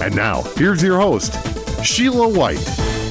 And now, here's your host, Sheila White.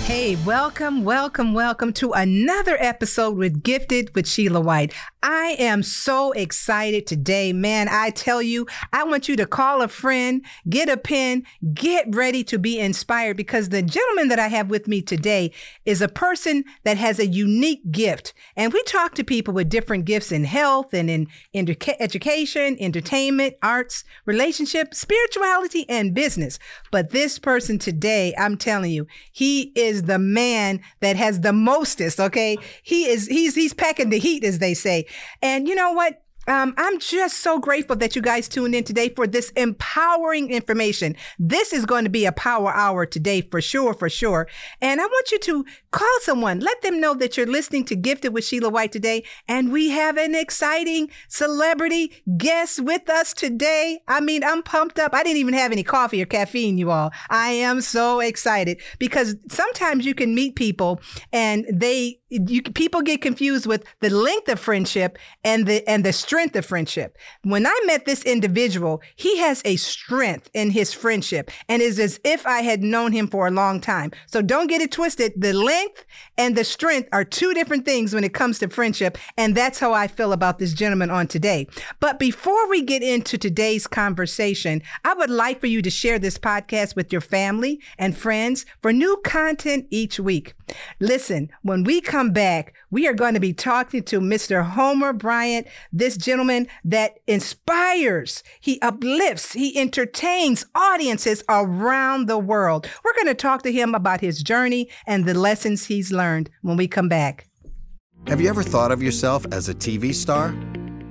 Hey, welcome, welcome, welcome to another episode with Gifted with Sheila White. I am so excited today, man. I tell you, I want you to call a friend, get a pen, get ready to be inspired because the gentleman that I have with me today is a person that has a unique gift. And we talk to people with different gifts in health and in, education, entertainment, arts, relationship, spirituality, and business. But this person today, I'm telling you, he is the man that has the mostest, okay? He is, he's, he's packing the heat, as they say. And you know what? Um, I'm just so grateful that you guys tuned in today for this empowering information. This is going to be a power hour today for sure, for sure. And I want you to call someone, let them know that you're listening to Gifted with Sheila White today. And we have an exciting celebrity guest with us today. I mean, I'm pumped up. I didn't even have any coffee or caffeine, you all. I am so excited because sometimes you can meet people and they you people get confused with the length of friendship and the and the strength of friendship. When I met this individual, he has a strength in his friendship and is as if I had known him for a long time. So don't get it twisted. The length and the strength are two different things when it comes to friendship, and that's how I feel about this gentleman on today. But before we get into today's conversation, I would like for you to share this podcast with your family and friends for new content each week. Listen, when we come back, we are going to be talking to Mr. Homer Bryant, this gentleman that inspires, he uplifts, he entertains audiences around the world. We're going to talk to him about his journey and the lessons he's learned when we come back. Have you ever thought of yourself as a TV star?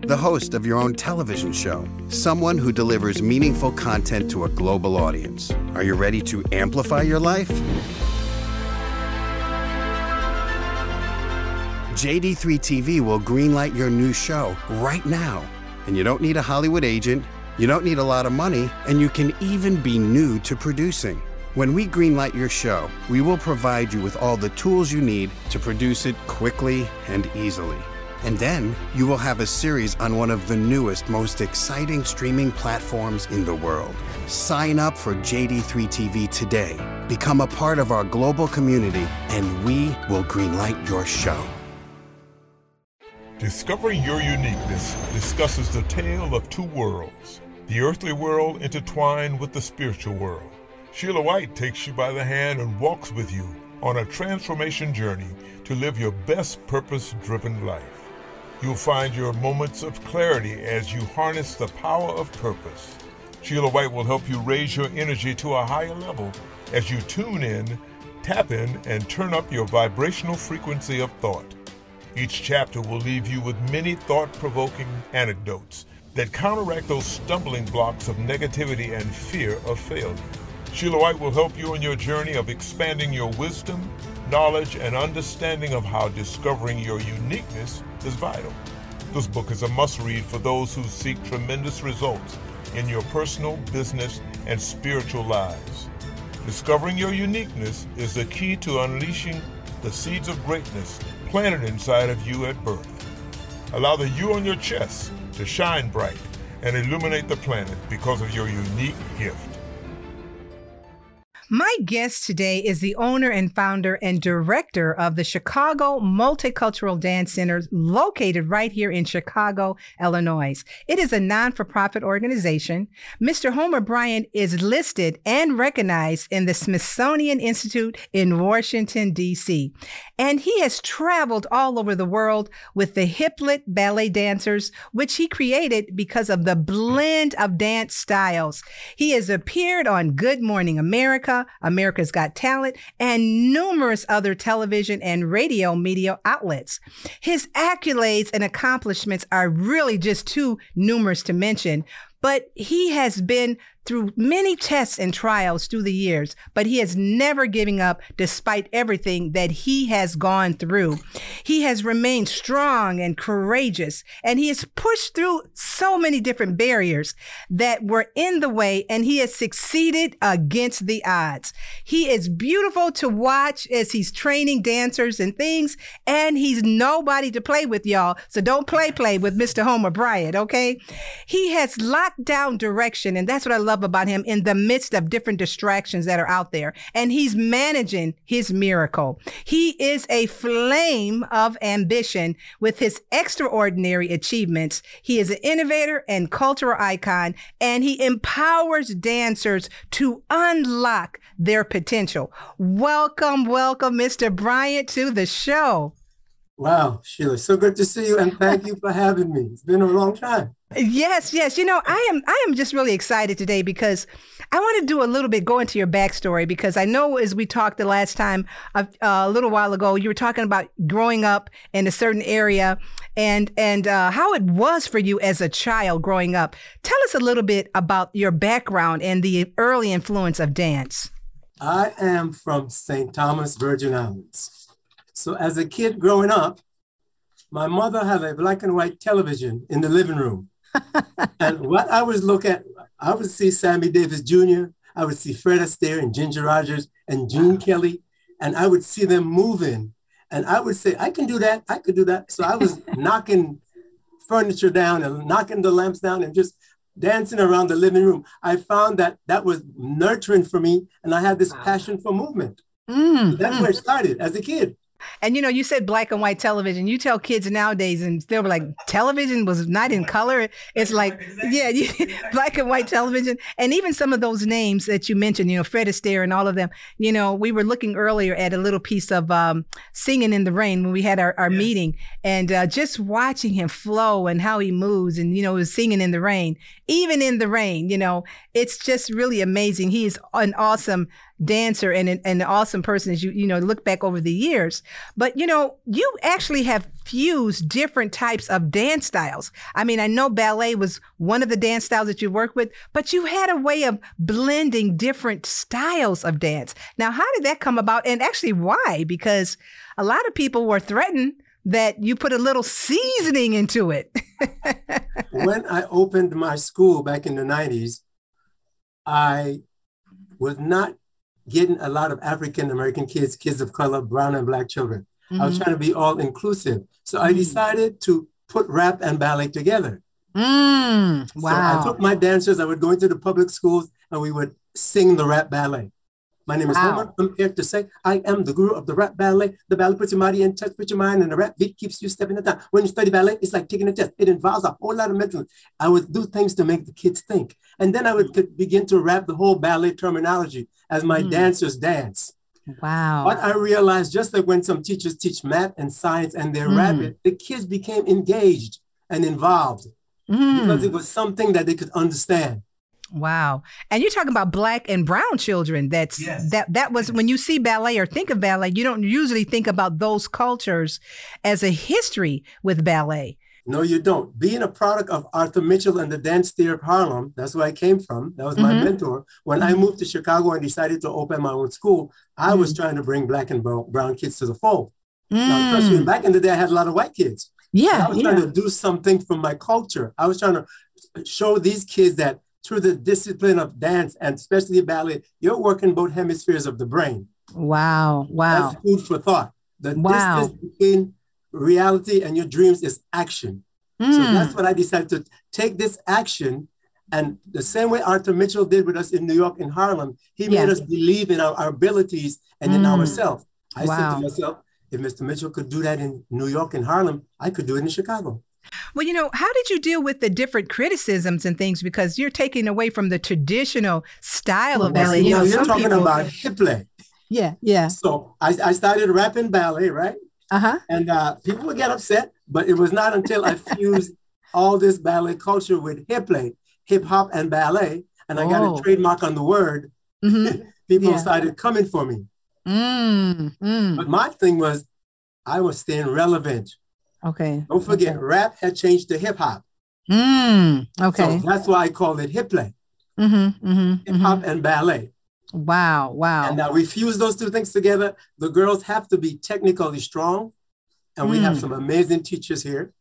The host of your own television show, someone who delivers meaningful content to a global audience. Are you ready to amplify your life? JD3 TV will greenlight your new show right now. And you don't need a Hollywood agent, you don't need a lot of money, and you can even be new to producing. When we greenlight your show, we will provide you with all the tools you need to produce it quickly and easily. And then you will have a series on one of the newest, most exciting streaming platforms in the world. Sign up for JD3 TV today. Become a part of our global community, and we will greenlight your show. Discovering Your Uniqueness discusses the tale of two worlds the earthly world intertwined with the spiritual world. Sheila White takes you by the hand and walks with you on a transformation journey to live your best purpose driven life. You'll find your moments of clarity as you harness the power of purpose. Sheila White will help you raise your energy to a higher level as you tune in, tap in, and turn up your vibrational frequency of thought. Each chapter will leave you with many thought provoking anecdotes that counteract those stumbling blocks of negativity and fear of failure. Sheila White will help you on your journey of expanding your wisdom, knowledge, and understanding of how discovering your uniqueness is vital. This book is a must read for those who seek tremendous results in your personal, business, and spiritual lives. Discovering your uniqueness is the key to unleashing the seeds of greatness planted inside of you at birth. Allow the you on your chest to shine bright and illuminate the planet because of your unique gift. My guest today is the owner and founder and director of the Chicago Multicultural Dance Center, located right here in Chicago, Illinois. It is a non for profit organization. Mr. Homer Bryant is listed and recognized in the Smithsonian Institute in Washington, D.C. And he has traveled all over the world with the Hiplet Ballet Dancers, which he created because of the blend of dance styles. He has appeared on Good Morning America. America's Got Talent, and numerous other television and radio media outlets. His accolades and accomplishments are really just too numerous to mention, but he has been through many tests and trials through the years, but he has never given up despite everything that he has gone through. He has remained strong and courageous, and he has pushed through so many different barriers that were in the way, and he has succeeded against the odds. He is beautiful to watch as he's training dancers and things, and he's nobody to play with, y'all. So don't play play with Mr. Homer Bryant, okay? He has locked down direction, and that's what I love about him in the midst of different distractions that are out there. And he's managing his miracle. He is a flame of ambition with his extraordinary achievements. He is an innovator and cultural icon, and he empowers dancers to unlock their potential. Welcome, welcome, Mr. Bryant, to the show. Wow, Sheila, so good to see you, and thank you for having me. It's been a long time. Yes, yes. You know, I am I am just really excited today because I want to do a little bit go into your backstory because I know as we talked the last time a, a little while ago, you were talking about growing up in a certain area and and uh, how it was for you as a child growing up. Tell us a little bit about your background and the early influence of dance. I am from St. Thomas, Virgin Islands. So as a kid growing up, my mother had a black and white television in the living room and what I was looking at, I would see Sammy Davis Jr., I would see Fred Astaire and Ginger Rogers and Gene Kelly, and I would see them moving. And I would say, I can do that, I could do that. So I was knocking furniture down and knocking the lamps down and just dancing around the living room. I found that that was nurturing for me, and I had this passion for movement. Mm, so that's mm. where it started as a kid. And you know, you said black and white television. You tell kids nowadays, and they'll be like, television was not in color. It's like, yeah, black and white television. And even some of those names that you mentioned, you know, Fred Astaire and all of them. You know, we were looking earlier at a little piece of um, "Singing in the Rain" when we had our, our yes. meeting, and uh, just watching him flow and how he moves, and you know, was singing in the rain, even in the rain. You know, it's just really amazing. He is an awesome dancer and an, an awesome person as you you know look back over the years. But you know you actually have fused different types of dance styles. I mean i know ballet was one of the dance styles that you worked with but you had a way of blending different styles of dance. Now how did that come about and actually why? Because a lot of people were threatened that you put a little seasoning into it. When i opened my school back in the 90s i was not getting a lot of African American kids, kids of color, brown and black children. Mm-hmm. I was mm-hmm. trying to be all inclusive. So I mm. decided to put rap and ballet together. Mm, wow. So I took my dancers, I would go into the public schools and we would sing the rap ballet. My name is wow. Homer. I'm here to say I am the guru of the rap ballet. The ballet puts your body in touch with your mind, and the rap beat keeps you stepping the time. When you study ballet, it's like taking a test. It involves a whole lot of mental. I would do things to make the kids think. And then I would begin to rap the whole ballet terminology as my mm. dancers dance. Wow. But I realized, just like when some teachers teach math and science and they're mm. rapid, the kids became engaged and involved mm. because it was something that they could understand. Wow. And you're talking about black and brown children. That's yes. that that was when you see ballet or think of ballet, you don't usually think about those cultures as a history with ballet. No, you don't. Being a product of Arthur Mitchell and the dance theater of Harlem, that's where I came from. That was my mm-hmm. mentor. When mm-hmm. I moved to Chicago and decided to open my own school, I mm-hmm. was trying to bring black and brown kids to the fold. Now, mm. back in the day, I had a lot of white kids. Yeah. I was yeah. trying to do something from my culture. I was trying to show these kids that through the discipline of dance and especially ballet, you're working both hemispheres of the brain. Wow. Wow. That's food for thought. The wow. distance between reality and your dreams is action. Mm. So hmm. that's what I decided to take this action. And the same way Arthur Mitchell did with us in New York in Harlem, he yeah. made us believe in our, our abilities and mm. in hmm. ourselves. I wow. said to myself, if Mr. Mitchell could do that in New York and Harlem, I could do it in Chicago. Well, you know, how did you deal with the different criticisms and things because you're taking away from the traditional style well, of ballet? You know, you're talking people... about Hiplet. Yeah, yeah. So I, I started rapping ballet, right? Uh-huh. And uh, people would get upset, but it was not until I fused all this ballet culture with hip hip hop and ballet, and I oh. got a oh. trademark on the word. Mm-hmm. people yeah. started coming for me. Mm, mm. But my thing was, I was staying relevant. Okay. Don't forget, okay. rap had changed to hip hop. Mm, okay. So that's why I call it Hiplet. Mm-hmm, mm-hmm, hip hop and ballet. Wow, wow. And now we fuse those two things together. The girls have to be technically strong, and we have Mm. some amazing teachers here.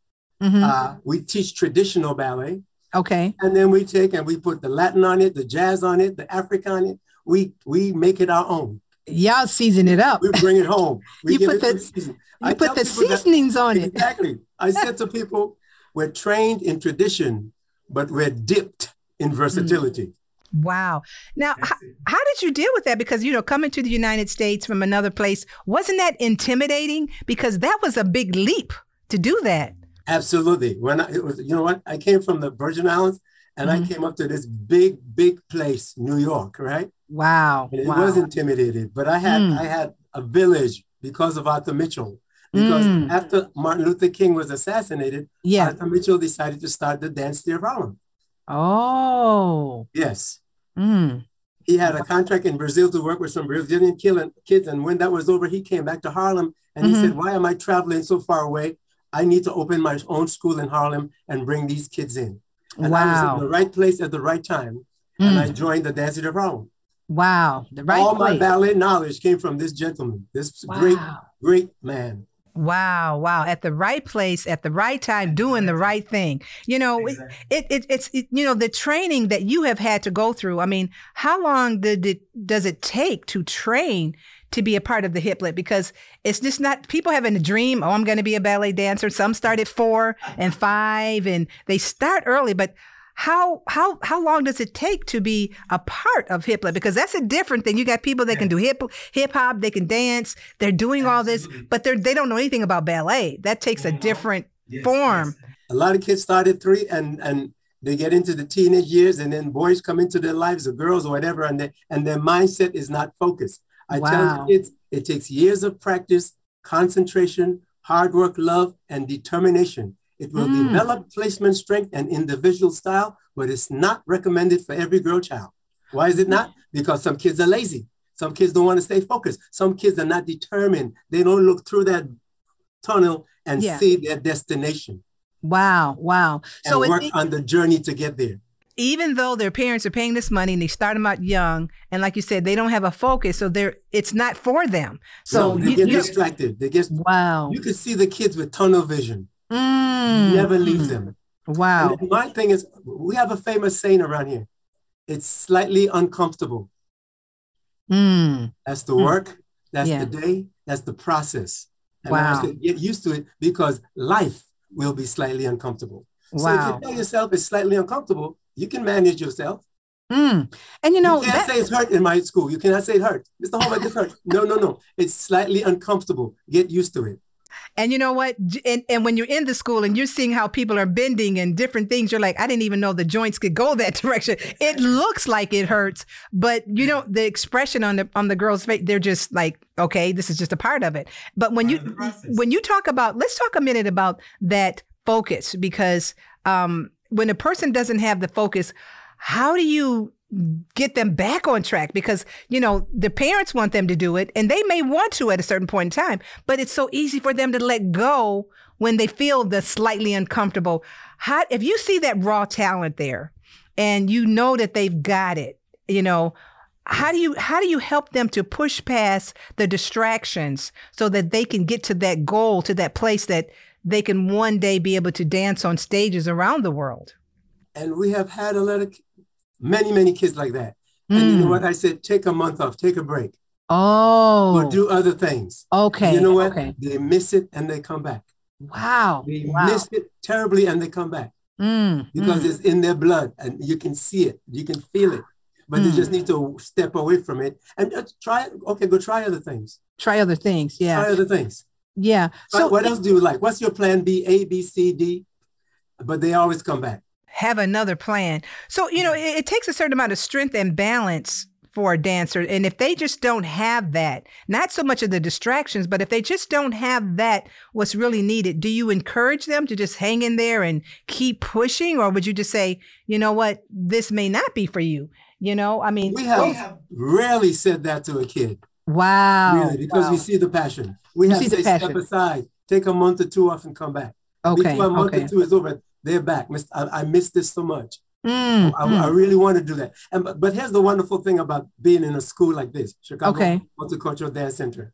Mhm. Uh, we teach traditional ballet, okay. and then we take and we put the Latin on it, the jazz on it, the African on it. We we make it our own. Y'all season it up. We bring it home. We You put the- season. You I put the people that- seasonings on it. Exactly. I said to people, we're trained in tradition, but we're dipped in versatility. Wow. Now, That's how, how did you deal with that? Because, you know, coming to the United States from another place, wasn't that intimidating? Because that was a big leap to do that. Absolutely. When I, it was, you know what? I came from the Virgin Islands and Mhm. I came up to this big, big place, New York, right? Wow. And it wow. was intimidated, but I had Mm. I had a village because of Arthur Mitchell. Because Mm. after Martin Luther King was assassinated, yeah. Arthur Mitchell decided to start the Dance Theater of Harlem. Oh. Yes. Mm. He had a contract in Brazil to work with some Brazilian killing kids. And when that was over, he came back to Harlem and he Mhm. said, Why am I traveling so far away? I need to open my own school in Harlem and bring these kids in. And I was in Wow. the right place at the right time. And I Mm. joined the Dance Theater of Harlem. Wow. The right All my ballet knowledge came from this gentleman, this great, great man. Wow, wow. At the right place, at the right time, doing the right thing. You know, it, it, it it's it, you know the training that you have had to go through. I mean, how long did it does it take to train to be a part of the hiplet? Because it's just not people having a dream. Oh, I'm going to be a ballet dancer. Some start at four and five, and they start early. But how how how long does it take to be a part of hip hop? Because that's a different thing. You got people that can do hip hip hop, they can dance, they're doing all this, but they're they don't know anything about ballet. That takes a different form. A lot of kids start at three and, and they get into the teenage years and then boys come into their lives or girls or whatever and, they, and their mindset is not focused. I Wow. tell kids it takes years of practice, concentration, hard work, love, and determination. It will Mm. develop placement strength and individual style, but it's not recommended for every girl child. Why is it not? Because some kids are lazy. Some kids don't want to stay focused. Some kids are not determined. They don't look through that tunnel and Yeah. see their destination Wow, wow. and So it, work on the journey to get there. even though their parents are paying this money and they start them out young, and like you said, they don't have a focus, so they're it's not for them. So So they you, get you- distracted. They get wow, you can see the kids with tunnel vision. Mm, Never leave them. Wow, And my thing is, we have a famous saying around here. It's slightly uncomfortable. Mm, That's the work. That's Yeah. the day. That's the process. And Wow. Get used to it because life will be slightly uncomfortable. So if you tell yourself it's slightly uncomfortable, you can manage yourself. Mm. And you know you can't that, say it's hurt in my school. You cannot say it hurt. Mr. Homework, it's hurt. No, no, no. It's slightly uncomfortable. Get used to it. And you know what, and and when you're in the school and you're seeing how people are bending and different things, you're like, I didn't even know the joints could go that direction. It looks like it hurts, but you know the expression on the on the girl's face, they're just like, okay, this is just a part of it. But when you when you talk about, let's talk a minute about that focus because um, when a person doesn't have the focus, how do you get them back on track? Because you know the parents want them to do it, and they may want to at a certain point in time, but it's so easy for them to let go when they feel the slightly uncomfortable. How if you see that raw talent there, and you know that they've got it, you know how do you how do you help them to push past the distractions so that they can get to that goal to that place that they can one day be able to dance on stages around the world And we have had a lot of many, many kids like that. And you know Mm. what? I said, take a month off, take a break, oh or do other things. okay You know what? okay They miss it and they come back. wow They wow miss it terribly and they come back Mm, because mm. it's in their blood and you can see it, you can feel it, but they Mm. just need to step away from it and uh, try. Okay, go try other things. try other things yeah Try other things. yeah So so what else do you like? What's your plan B, A, B, C, D? But they always come back. Have another plan. So, you know, it, it takes a certain amount of strength and balance for a dancer. And if they just don't have that, not so much of the distractions, but if they just don't have that, what's really needed, do you encourage them to just hang in there and keep pushing? Or would you just say, you know what, this may not be for you? You know, I mean, We have rarely said that to a kid, wow. really, because wow. we see the passion. We You have to step aside, take a month or two off and come back. okay, Before a month okay. or two is over, they're back. Miss- I, I missed this so much. Mm, I, mm. I really want to do that. And but, but here's the wonderful thing about being in a school like this, Chicago Okay. Multicultural Dance Center.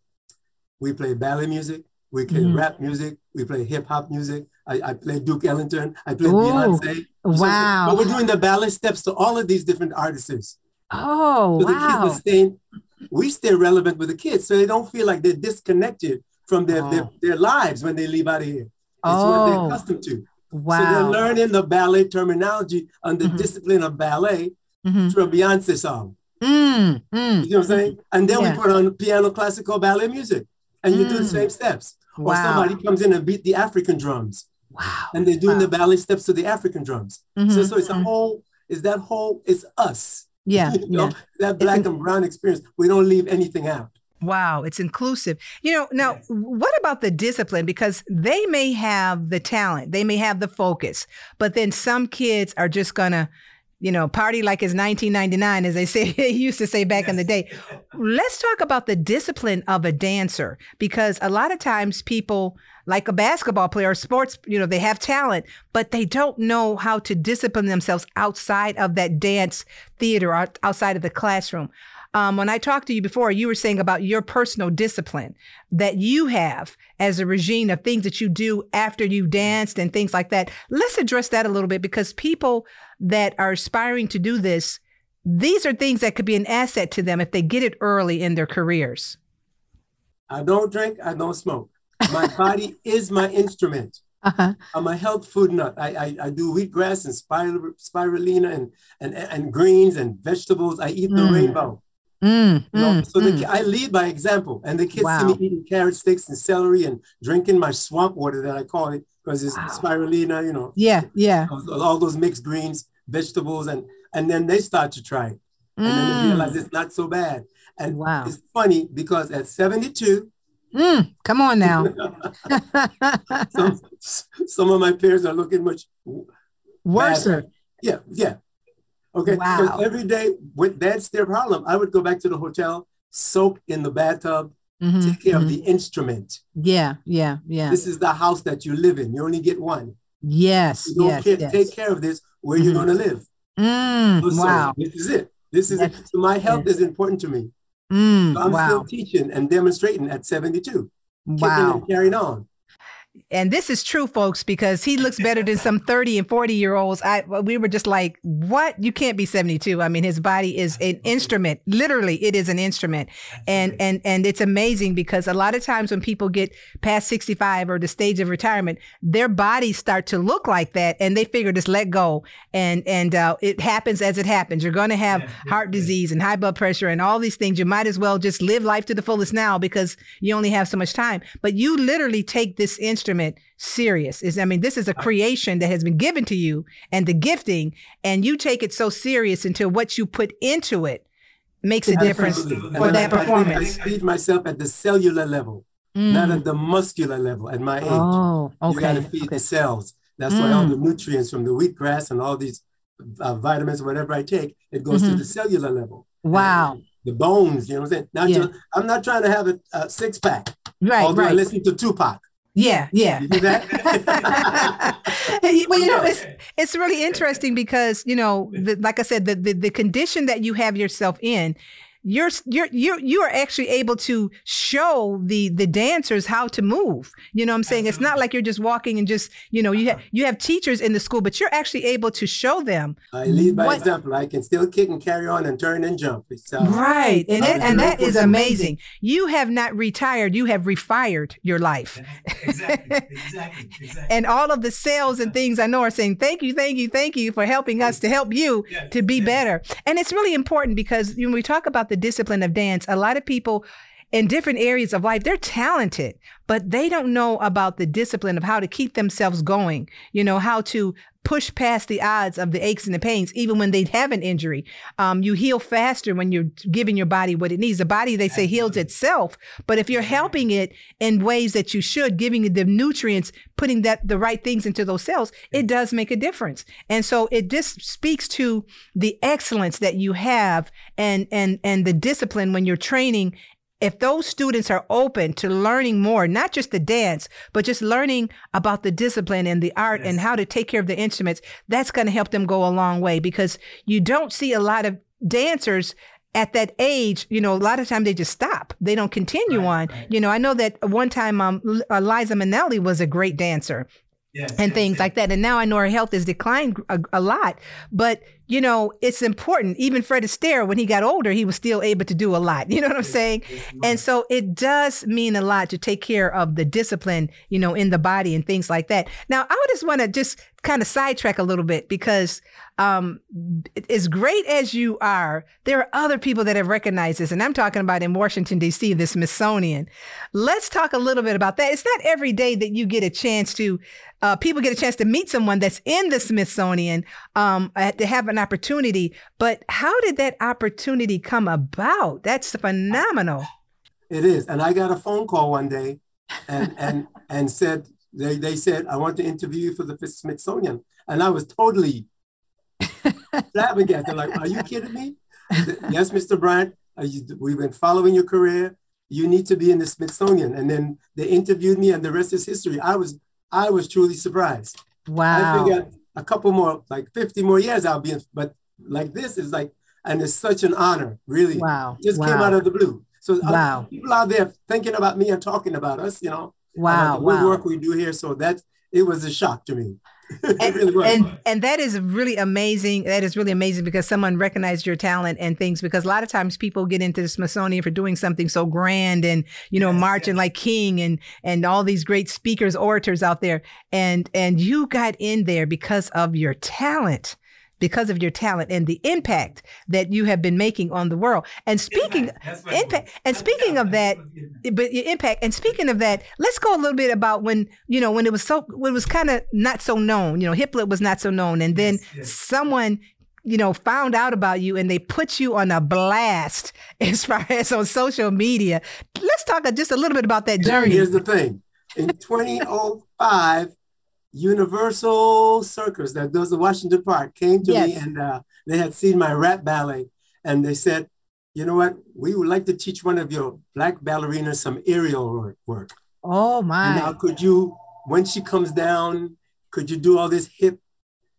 We play ballet music, we play Mhm. rap music, we play hip hop music. I, I play Duke Ellington, I play Ooh, Beyonce. So- so- wow. but we're doing the ballet steps to all of these different artists. Oh, So the kids are staying, we stay relevant with the kids so they don't feel like they're disconnected from their, their, Oh. their lives when they leave out of here. It's what Oh. they're accustomed to. So they're learning the ballet terminology and the Mhm. discipline of ballet Mhm. through a Beyonce song. Mm, mm. You know what I'm saying? And then Yeah. we put on piano classical ballet music and you do the Mm. same steps. Or somebody comes in and beat the African drums Wow. and they're doing Wow. the ballet steps to the African drums. So, Mhm, so it's a mhm. whole, it's that whole, it's us. Yeah. You know, Yeah. that black in- and brown experience. We don't leave anything out. Wow, it's inclusive. You know, now what about the discipline? Because they may have the talent, they may have the focus, but then some kids are just gonna, you know, party like it's 1999, as they say they used to say back in the day. Let's talk about the discipline of a dancer, because a lot of times people like a basketball player or sports, you know, they have talent, but they don't know how to discipline themselves outside of that dance theater, out- outside of the classroom. Um, when I talked to you before, you were saying about your personal discipline that you have as a regime of things that you do after you danced and things like that. Let's address that a little bit because people that are aspiring to do this, these are things that could be an asset to them if they get it early in their careers. I don't drink, I don't smoke. My body is my instrument. Uh-huh. I'm a health food nut. I, I, I do wheatgrass and spirulina and, and, and greens and vegetables. I eat the Mm. rainbow. Mm, You know? mm, so mm. ki- I lead by example. And the kids Wow. see me eating carrot sticks and celery and drinking my swamp water that I call it because it's Wow. spirulina, you know, yeah, yeah. all, those mixed greens, vegetables, and and then they start to try it. And then they Mm, realize it's not so bad. And Wow. it's funny because at 72, mm, come on now. some, some of my peers are looking much Worse. Yeah, yeah. Okay. Wow. Every day, with that's their problem. I would go back to the hotel, soak in the bathtub, Mhm, take care mhm. of the instrument. Yeah, yeah, yeah. This is the house that you live in. You only get one. Yes, You don't yes, care, yes. take care of this where you're Mhm. going to live. Mm, So wow. This is it. This is it. So my health is important to me. Mm, So I'm wow. still teaching and demonstrating at 72, kicking Wow. and carrying on. And this is true, folks, because he looks better than some 30 and 40 year olds. I we were just like, what? You can't be 72. I mean, his body is an instrument. Literally, it is an instrument. And and and it's amazing because a lot of times when people get past 65 or the stage of retirement, their bodies start to look like that and they figure just let go. And and uh, it happens as it happens. You're gonna have heart disease and high blood pressure and all these things. You might as well just live life to the fullest now because you only have so much time. But you literally take this instrument serious. Is I mean, this is a creation that has been given to you and the gifting, and you take it so serious until what you put into it makes a difference Absolutely. And for that I- I- performance. I feed myself at the cellular level, not at the muscular level at my age. Oh, You got to okay. feed okay. the cells. That's why all Mm. the nutrients from the wheatgrass and all these uh, vitamins, whatever I take, it goes to Mhm. the cellular level. Wow. The bones, you know what I'm saying? Not Yeah. just, I'm not trying to have a, a six pack, Right, although I right. listen to Tupac. Yeah, yeah. You well, you know, it's it's really interesting because you know, the, like I said, the, the the condition that you have yourself in, you're you're you you are actually able to show the the dancers how to move. You know, what I'm saying it's not like you're just walking and just you know you have you have teachers in the school, but you're actually able to show them I lead by What- example. I can still kick and carry on and turn and jump. Uh, right, and I that, was and that it is for- amazing. You have not retired; you have refired your life. exactly, exactly, exactly. and all of the cells and things I know are saying thank you, thank you, thank you for helping us to help you Yes, to be yes. better. And it's really important because when we talk about the discipline of dance, a lot of people in different areas of life, they're talented, but they don't know about the discipline of how to keep themselves going, you know, how to push past the odds of the aches and the pains, even when they have an injury. Um, you heal faster when you're giving your body what it needs. The body, they say, heals itself. But if you're helping it in ways that you should, giving it the nutrients, putting that the right things into those cells, it does make a difference. And so it just speaks to the excellence that you have and and and the discipline when you're training if those students are open to learning more, not just the dance, but just learning about the discipline and the art and how to take care of the instruments, that's going to help them go a long way because you don't see a lot of dancers at that age, you know, a lot of time they just stop. They don't continue Right, on. right. You know, I know that one time um, L- Eliza Minnelli was a great dancer Yes, and yes, things yes. like that. And now I know her health has declined a, a lot. But, you know, it's important. Even Fred Astaire, when he got older, he was still able to do a lot. You know what I'm saying? And so it does mean a lot to take care of the discipline, you know, in the body and things like that. Now, I just want to just kind of sidetrack a little bit because um, as great as you are, there are other people that have recognized this. And I'm talking about in Washington, D.C., the Smithsonian. Let's talk a little bit about that. It's not every day that you get a chance to, uh, people get a chance to meet someone that's in the Smithsonian um, to have an opportunity. But how did that opportunity come about? That's phenomenal. It is. And I got a phone call one day and and and said they, they said, I want to interview you for the Smithsonian. And I was totally flabbergasted. Like, are you kidding me? Yes, Mr. Bryant, you, we've been following your career. You need to be in the Smithsonian. And then they interviewed me and the rest is history. I was I was truly surprised. Wow. I figured a couple more, like 50 more years I'll be in, but like this is like, and it's such an honor, really. Wow. Just came out of the blue. So uh, Wow. people out there thinking about me and talking about us, you know, Wow. the good Wow. work we do here. So that it was a shock to me. and, really and and that is really amazing. That is really amazing because someone recognized your talent and things. Because a lot of times people get into the Smithsonian for doing something so grand and you know Yes, marching yes. like King and and all these great speakers, orators out there. And and you got in there because of your talent. Because of your talent and the impact that you have been making on the world. And speaking Impact, that's what it impact, and speaking of that, what it is. but your impact and speaking of that let's go a little bit about when you know when it was so when it was kind of not so known you know hiplet was not so known and then Yes, yes. someone you know found out about you and they put you on a blast as far as on social media let's talk just a little bit about that journey Here's the thing. In 2005, UniverSoul Circus that does the Washington Park came to me and uh, they had seen my rap ballet and they said, you know what? We would like to teach one of your black ballerinas some aerial work. oh And my now could you, when she comes down, could you do all this hip,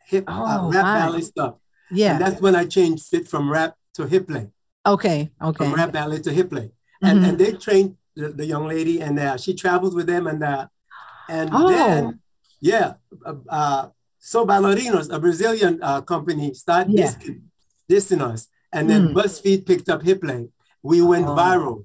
hip uh, Oh, rap my. ballet stuff? yeah And that's when I changed fit from rap to Hiplet, okay okay from rap ballet to Hiplet. And, Mhm. and they trained the, the young lady and uh, she traveled with them and uh, and Oh. then, yeah, uh, uh, So Ballerinos, a Brazilian uh, company, started Yeah. dissing, dissing us. And then Mm. BuzzFeed picked up Hiplet. We went Oh. viral.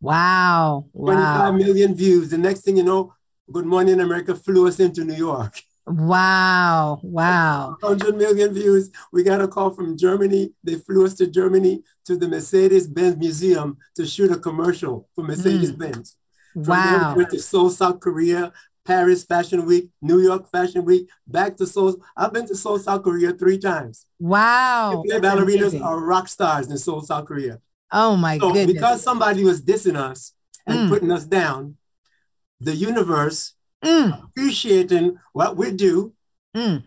wow 25 wow million views. The next thing you know, Good Morning America flew us into New York. wow wow 100 million views. We got a call from Germany. They flew us to Germany to the Mercedes Benz Museum to shoot a commercial for Mercedes Benz. From there, wow we went to Seoul, South Korea, Paris Fashion Week, New York Fashion Week, back to Seoul. I've been to Seoul, South Korea three times. wow That's ballerinas amazing. are rock stars in Seoul, South Korea. oh my So goodness because somebody was dissing us and Mm. putting us down, the universe, Mm, appreciating what we do, mm.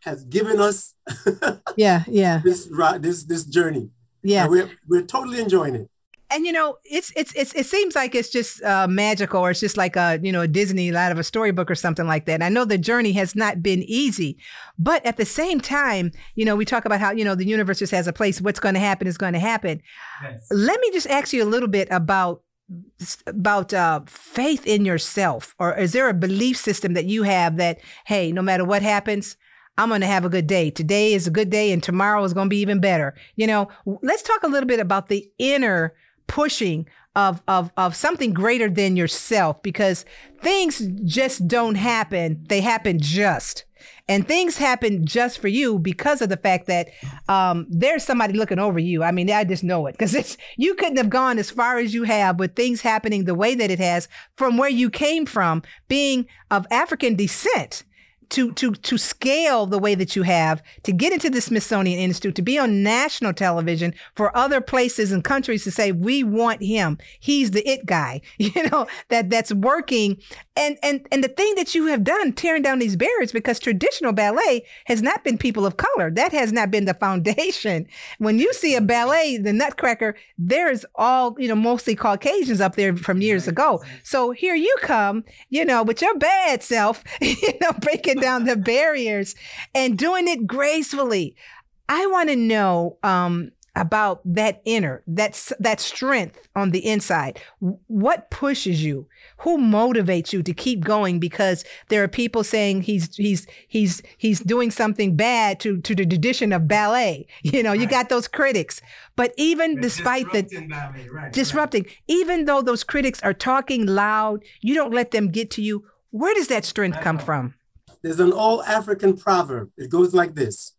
has given us yeah yeah this this this journey. yeah And we're we're totally enjoying it. And you know it's it's it's it seems like it's just uh, magical or it's just like a you know a disney out of a storybook or something like that. And i know the journey has not been easy but at the same time you know we talk about how you know the universe just has a place what's going to happen is going to happen. Yes. let me just ask you a little bit about about uh, faith in yourself. Or is there a belief system that you have that hey no matter what happens i'm going to have a good day. Today is a good day and tomorrow is going to be even better. You know let's talk a little bit about the inner pushing of of of something greater than yourself because things just don't happen they happen just and things happen just for you because of the fact that um, there's somebody looking over you. I mean, I just know it because you couldn't have gone as far as you have with things happening the way that it has from where you came from, being of African descent. To, to to scale the way that you have to get into the Smithsonian Institute to be on national television for other places and countries to say we want him. He's the it guy. You know that that's working And and and the thing that you have done, tearing down these barriers, because traditional ballet has not been people of color. That has not been the foundation. When you see a ballet, the Nutcracker, there's all you know, mostly Caucasians up there from years ago. So here you come, you know, with your bad self, you know, breaking down the barriers and doing it gracefully. I want to know um, about that inner, that that strength on the inside. What pushes you? Who motivates you to keep going? Because there are people saying he's he's he's he's doing something bad to to the tradition of ballet. You know, right. you got those critics. But even but despite the ballet, right, disrupting, right. even though those critics are talking loud, you don't let them get to you. Where does that strength come from? There's an old African proverb. It goes like this: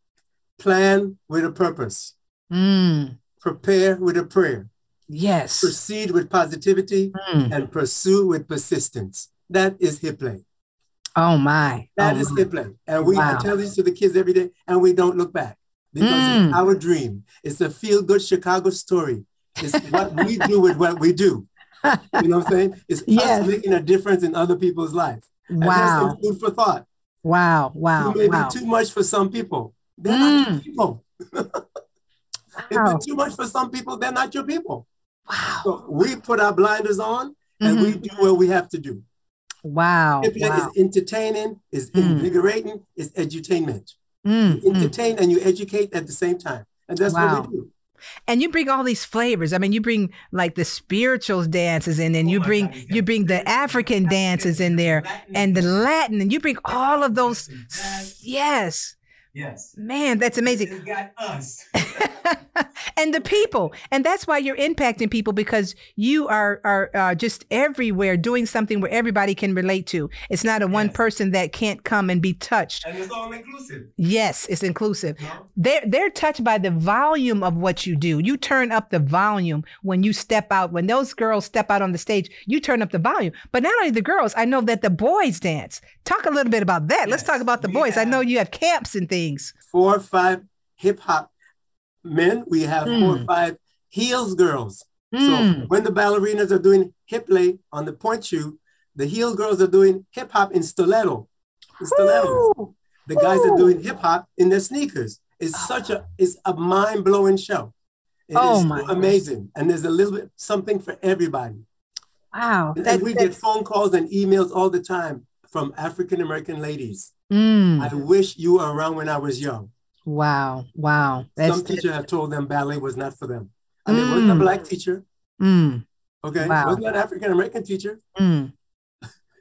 Plan with a purpose Mm. Prepare with a prayer. Yes. Proceed with positivity mm. and pursue with persistence. That is Hiplet. Oh my. That oh is hip play. And we wow. tell this to the kids every day and we don't look back because mm. it's our dream. It's a feel good Chicago story. It's what we do with what we do. You know what I'm saying? It's yes. us making a difference in other people's lives. And wow. food for thought. Wow. Wow. It may wow. be too much for some people. They're not mm. people. Wow. If it's too much for some people, they're not your people. Wow. So we put our blinders on and mm-hmm. we do what we have to do. Wow. If wow. it's entertaining, it's mm. invigorating, it's edutainment. Mm. You entertain and you educate at the same time. And that's wow. what we do. And you bring all these flavors. I mean, you bring like the spirituals dances in, and oh you bring God, you bring the African dances in there, and the Latin, and you bring all of those. Yes. Yes. Man, that's amazing. Got us. and the people. And that's why you're impacting people because you are are uh, just everywhere doing something where everybody can relate to. It's not a yes. one person that can't come and be touched. And it's all inclusive. Yes, it's inclusive. No? They're they're touched by the volume of what you do. You turn up the volume when you step out. When those girls step out on the stage, you turn up the volume. But not only the girls, I know that the boys dance. Talk a little bit about that. Yes. Let's talk about the boys. Have- I know you have camps and things things? Four or five hip hop men. We have mm. four or hmm. five heels girls. Mm. So hmm. when the ballerinas are doing Hiplet on the pointe shoe, the heel girls are doing hip hop in stiletto. In stilettos. The guys Ooh. are doing hip hop in their sneakers. It's such a it's a mind blowing show. It oh is my amazing, and there's a little bit something for everybody. Wow! And, and we get phone calls and emails all the time from African American ladies Mm. I wish you were around when I was young. Wow. Wow. That's Some teacher have told them ballet was not for them. I mean, mm. wasn't a black teacher. Mm. Okay. Wow. Wasn't an African American teacher. Mm.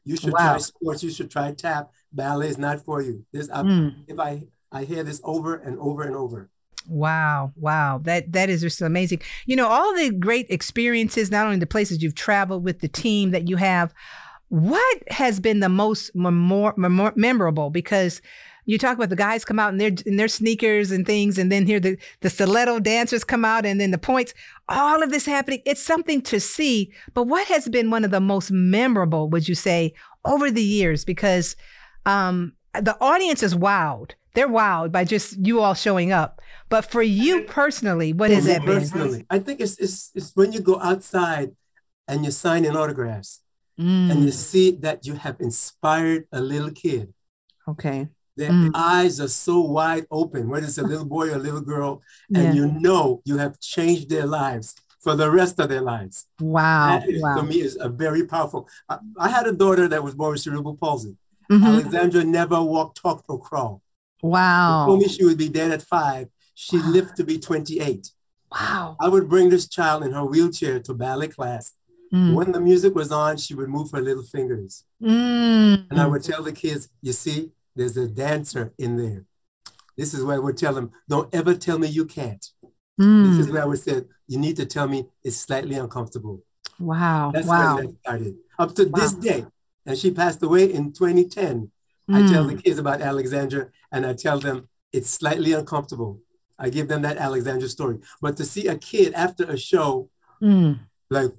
You should wow. try sports. You should try tap. Ballet is not for you. This, I, mm. if I, I hear this over and over and over. Wow, wow. That that is just amazing. You know, all the great experiences, not only the places you've traveled with the team that you have, what has been the most memor- memor- memorable? Because you talk about the guys come out in their in their sneakers and things, and then here the the stiletto dancers come out, and then the points. All of this happening. It's something to see. But what has been one of the most memorable? Would you say over the years? Because um, the audience is wowed. They're wowed by just you all showing up. But for you personally, what is has that been? Personally, I think it's, it's it's when you go outside and you're signing autographs mm. and you see that you have inspired a little kid. Okay. Their mm. eyes are so wide open, whether it's a little boy or a little girl, and yeah. you know you have changed their lives for the rest of their lives. Wow. That is, wow. For me, is a very powerful. I, I, had a daughter that was born with cerebral palsy. Mm-hmm. Alexandra never walked, talked, or crawled. Wow. She told me she would be dead at five. She wow. lived to be 28. Wow. I would bring this child in her wheelchair to ballet class Mm. When the music was on, she would move her little fingers. Mm. And I would tell the kids, you see, there's a dancer in there. This is where I would tell them, don't ever tell me you can't. Mm. This is where I would say, you need to tell me it's slightly uncomfortable. Wow. That's wow. where that started. Up to wow. this day. And she passed away in 2010. I tell the mm. kids about Alexandra and I tell them it's slightly uncomfortable. I give them that Alexandra story. But to see a kid after a show, mm. like,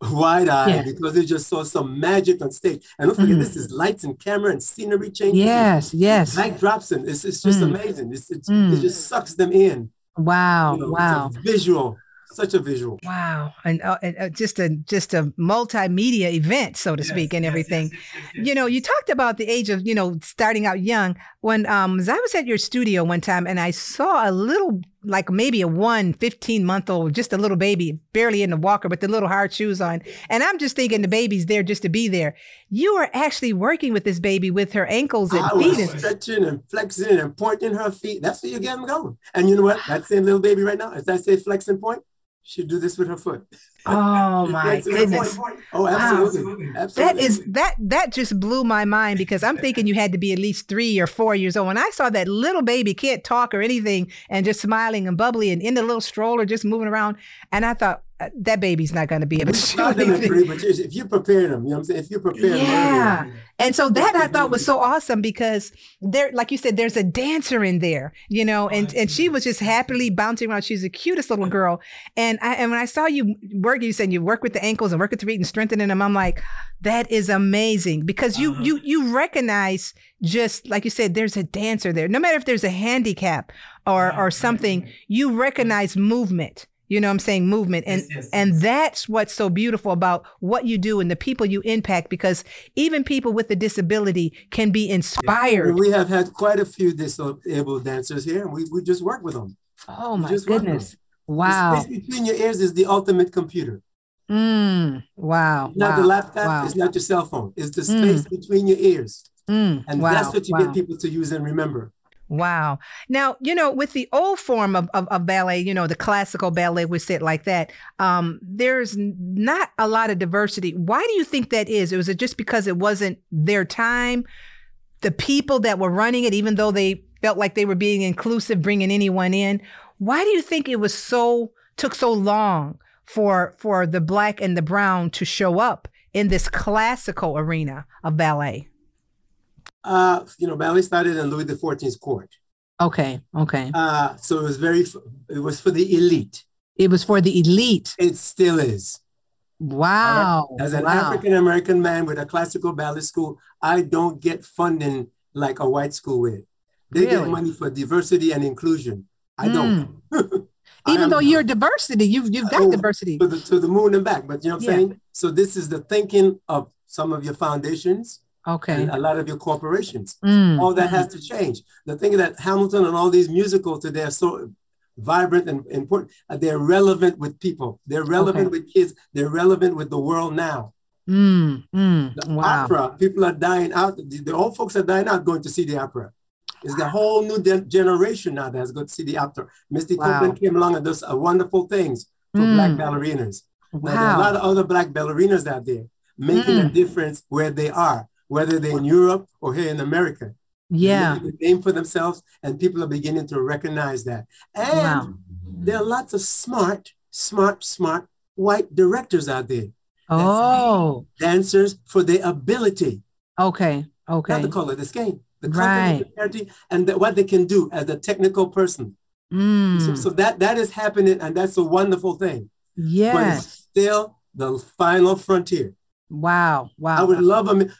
wide eyed yeah. because they just saw some magic on stage. And don't forget, mm. this is lights and camera and scenery changes. Yes, yes. Backdrops and it's, it's just mm. amazing. It's, it's mm. It just sucks them in. Wow, you know, wow. visual such a visual. Wow, and, uh, and uh, just a just a multimedia event, so to Yes, speak, and yes, everything. yes. You know, you talked about the age of you know starting out young. When um, I was at your studio one time, and I saw a little like maybe a one 15 month old, just a little baby, barely in the walker, but the little hard shoes on, and I'm just thinking the baby's there just to be there. You are actually working with this baby with her ankles and I feet. was and- stretching and flexing and pointing her feet. That's where you get them going. And you know what? That same little baby right now, as I say flex and point, she'll do this with her foot. Oh my goodness. point. Oh, absolutely. That Absolutely. is that that just blew my mind because I'm thinking you had to be at least three or four years old. When I saw that little baby can't talk or anything and just smiling and bubbly and in the little stroller just moving around, and I thought that baby's not going to be able to do anything. if you prepare them, you know what I'm saying? If you prepare them, Yeah. early, And so that I thought was so awesome because there, like you said, there's a dancer in there, you know, and, and she was just happily bouncing around. She's the cutest little girl. And I, and when I saw you work, you said you work with the ankles and work with the feet and strengthening them. I'm like, that is amazing because you, Uh-huh. you, you recognize just like you said, there's a dancer there. No matter if there's a handicap or, or something, you recognize movement. You know what I'm saying? Movement. And Yes, yes, and yes. that's what's so beautiful about what you do and the people you impact because even people with a disability can be inspired. We have had quite a few disabled dancers here, and we, we just work with them. Oh We my just goodness. Wow. The space between your ears is the ultimate computer. Mm, wow. It's not wow. the laptop, Wow. it's not your cell phone, it's the Mm. space between your ears. Mm, And wow. that's what you wow. get people to use and remember. Wow. Now, you know, with the old form of, of, of ballet, you know, the classical ballet, say it like that, um, there's not a lot of diversity. Why do you think that is? Was it just because it wasn't their time? The people that were running it, even though they felt like they were being inclusive, bringing anyone in. Why do you think it was so, took so long for, for the black and the brown to show up in this classical arena of ballet? Uh, you know, ballet started in Louis XIV's court. Okay. Okay. Uh, so it was very. It was for the elite. It was for the elite. It still is. Wow. As an wow. African American man with a classical ballet school, I don't get funding like a white school would. They get money for diversity and inclusion. I don't. Even am though you're diversity, you've you've got Oh, diversity. to the, to the moon and back. But you know what I'm Yeah. saying? So this is the thinking of some of your foundations Okay. a lot of your corporations. Mm. All that has to change. The thing that Hamilton and all these musicals today are so vibrant and important. uh, They're relevant with people. They're relevant Okay. with kids. They're relevant with the world now. Mm. Mm. The Wow. opera, people are dying out. The, the old folks are dying out going to see the opera. It's a whole new de- generation now that's going to see the opera. Misty Wow. Copeland came along and does uh, wonderful things for Mm. black ballerinas. Now, there are a lot of other black ballerinas out there making a Mm. difference where they are, whether they're in Europe or here in America. Yeah. a name for themselves, and people are beginning to recognize that. And Wow. there are lots of smart, smart, smart white directors out there, Oh. dancers for their ability, Okay. Okay. Not the color, the skin, the Right. and the, what they can do as a technical person. So, Mm. so that that is happening, and that's a wonderful thing. But it's still the final frontier. Wow. Wow. I would love them.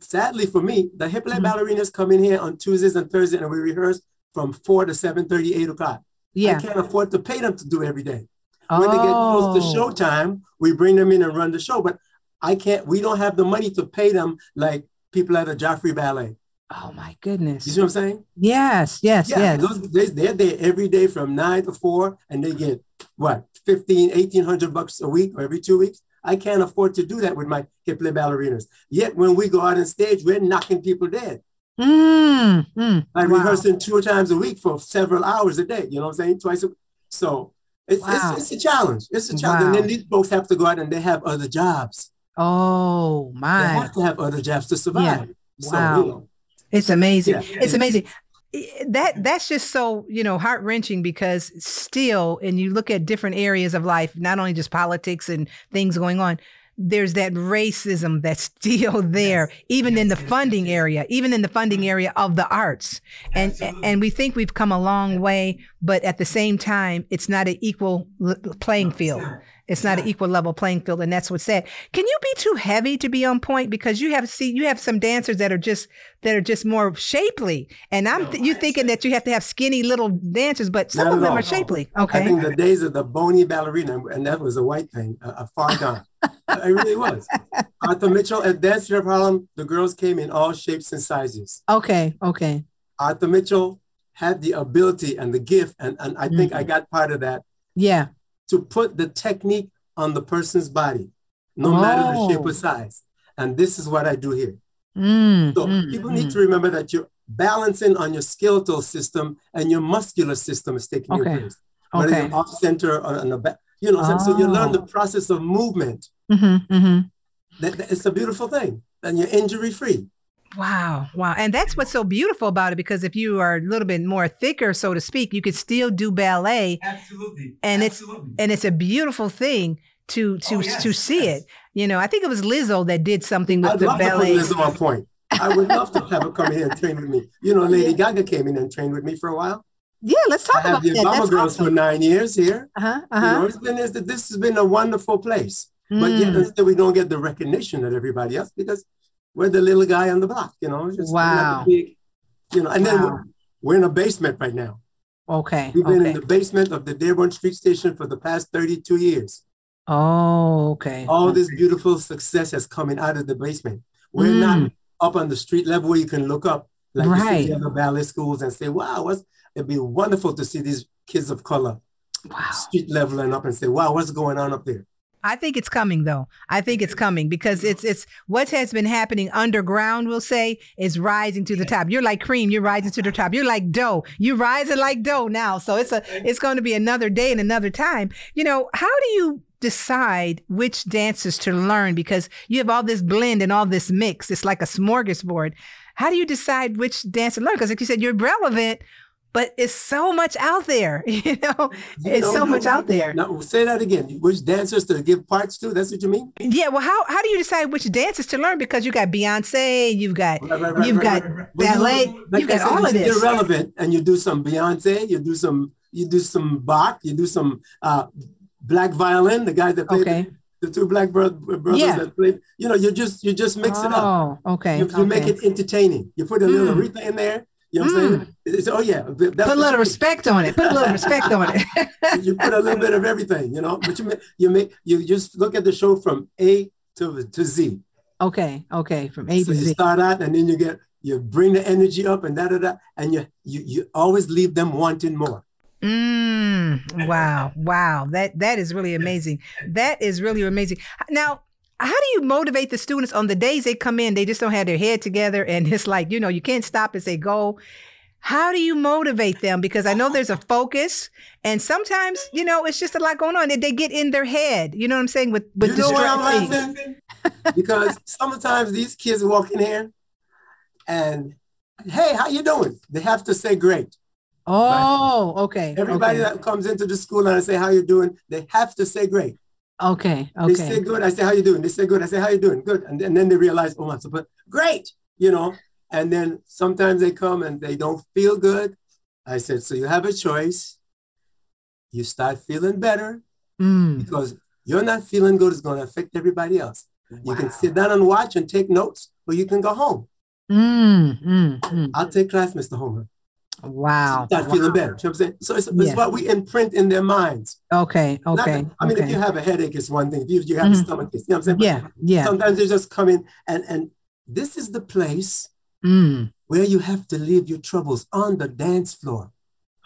Sadly for me, the hip Mhm. ballerinas come in here on Tuesdays and Thursdays, and we rehearse from four to 7 8 o'clock. I can't afford to pay them to do every day. When they get close to Oh. showtime, we bring them in and run the show. But I can't, we don't have the money to pay them like people at the Joffrey Ballet. Oh my goodness. You see what I'm saying? Yes. Yes. Yeah, yes. those, they, they're there every day from nine to four, and they get what, 15, 1800 bucks a week or every two weeks? I can't afford to do that with my hip hop ballerinas. Yet when we go out on stage, we're knocking people dead. Mm. Mm. I'm Wow. rehearsing two times a week for several hours a day. You know what I'm saying? Twice a week. So it's, Wow. it's, it's a challenge. It's a challenge. And then these folks have to go out and they have other jobs. Oh my. They have to have other jobs to survive. So, Wow. you know, It's amazing. Yeah. It's amazing. That that's just so you know heart wrenching because still, and you look at different areas of life, not only just politics and things going on. There's that racism that's still there, even in the funding area, even in the funding area of the arts, and and we think we've come a long way, but at the same time, it's not an equal playing field. It's not an equal level playing field, and that's what's said. Can you be too heavy to be on pointe? Because you have see you have some dancers that are just that are just more shapely, and I'm th- you thinking that you have to have skinny little dancers, but some of them all. are shapely. Okay, I think the days of the bony ballerina, and that was a white thing, a uh, far gone. it really was. Arthur Mitchell at Dance Theater Harlem, the girls came in all shapes and sizes. Okay. Okay. Arthur Mitchell had the ability and the gift, and, and I think I got part of that, Yeah. To put the technique on the person's body, no matter the shape Oh. or size. And this is what I do here. Mm, So mm, people mm. need to remember that you're balancing on your skeletal system and your muscular system is taking Okay. your place. Whether Okay. you're off center or on the back, you know, so- so you learn the Oh. process of movement. Mm-hmm, mm-hmm. That, that- it's a beautiful thing, and you're injury free. Wow, wow. And that's what's so beautiful about it because if you are a little bit more thicker, so to speak, you could still do ballet Absolutely. and it's Absolutely. and it's a beautiful thing to to Oh, yes, to see yes. it. You know, I think it was Lizzo that did something with I'd the love ballet. to put Lizzo on pointe. I would love to have her come here and train with me. You know, Lady Gaga came in and trained with me for a while. Yeah, let's talk I talk have about the that. Obama That's Girls for nine years here. Uh-huh, You know, uh-huh. it's been, it's, this has been a wonderful place. But yet Mm. still we don't get the recognition that everybody else because we're the little guy on the block, you know. Just not Wow. big- you know, and then we're, we're in a basement right now. Okay. We've been okay. in the basement of the Dearborn Street Station for the past 32 years. Oh, okay. All this beautiful success has coming out of the basement. We're not Mm. up on the street level where you can look up like you see Right. the other ballet schools and say, wow, what's, it'd be wonderful to see these kids of color Wow. street level and up and say, wow, what's going on up there? I think it's coming though. I think it's coming because it's it's what has been happening underground, we'll say, is rising to the top. You're like cream, you're rising to the top. You're like dough. You're rising like dough now. So it's a it's going to be another day and another time. You know, how do you decide which dances to learn because you have all this blend and all this mix. It's like a smorgasbord. How do you decide which dance to learn? Because like you said, you're relevant, but it's so much out there. You know, You it's know, so much out there. Now, say that again. Which dancers to give parts to? That's what you mean? Yeah, well, how how do you decide which dances to learn? Because you got Beyonce, you've got Right, right, right, you've got. But you- ballet, like you've I got said, all of this. You're relevant, and you do some Beyonce, you do some, you do some Bach, you do some uh, black violin. The guys that play Okay. the two black bro- brothers Yeah. that play. You know, you just you just mix it up. Oh, okay. You, you make it entertaining. You put a little Mm. Aretha in there. You know what I'm saying? It's, oh yeah, Put a little respect on it. Put a little respect on it. you put a little bit of everything, you know. But you you make you just look at the show from A to to Z. okay, okay, from A so to Z. So you start out, and then you get you bring the energy up, and da da da, and you you you always leave them wanting more. Mm, wow, wow. That that is really amazing. That is really amazing. Now, how do you motivate the students on the days they come in? They just don't have their head together, and it's like you know you can't stop as they go. How do you motivate them? Because I know there's a focus, and sometimes you know it's just a lot going on. They, they get in their head. You know what I'm saying with with you know why I'm distracting. laughing? because sometimes these kids walk in here, and hey, how you doing? They have to say great. Oh, okay. Everybody okay. that comes into the school and I say how you doing, they have to say great. Okay. They say good. I say how you doing. They say good. I say how you doing. Good. And, then- and then they realize, oh, I'm but great. You know. And then sometimes they come and they don't feel good. I said, so you have a choice. You start feeling better Mm. because you're not feeling good is going to affect everybody else. You can sit down and watch and take notes, or you can go home. Mm, mm. I'll take class, Mr. Homer. Wow. Start feeling better. You know what I'm saying? So it's, it's what we imprint in their minds. Okay. Okay. that- I mean, okay. if you have a headache, it's one thing. If you, you have a Mhm. stomach, you know what I'm saying? But yeah. Yeah. Sometimes they just come in and, and this is the place Mm. where you have to leave your troubles on the dance floor.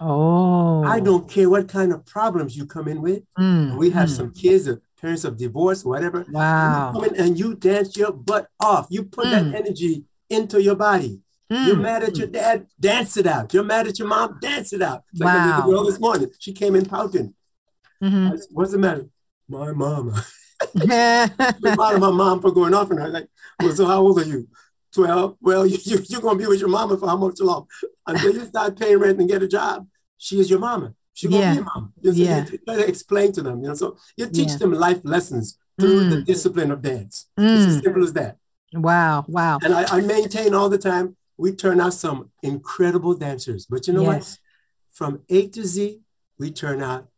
Oh. I don't care what kind of problems you come in with. Mm, We have mm. some kids, or parents of divorce, whatever. Wow. You come in and you dance your butt off. You put Mm. that energy into your body. You're Mm. mad at your dad, dance it out. You're mad at your mom, dance it out. Like I Wow. did the girl this morning. She came in pouting. Mhm. I said, What's the matter? My mama. Mm-hmm. I'm of my mom for going off on her. Like, well, so how old are you? 12. Well, you, you, you're going to be with your mama for how much long? Until you start paying rent and get a job, she is your mama. She's going to Yeah. be your mom. You, know, Yeah. you try to explain to them, you know, so you teach Yeah. them life lessons through the Mm. discipline of dance. It's as Mm. simple as that. Wow. Wow. And I, I maintain all the time, we turn out some incredible dancers. But you know what? From A to Z, we turn out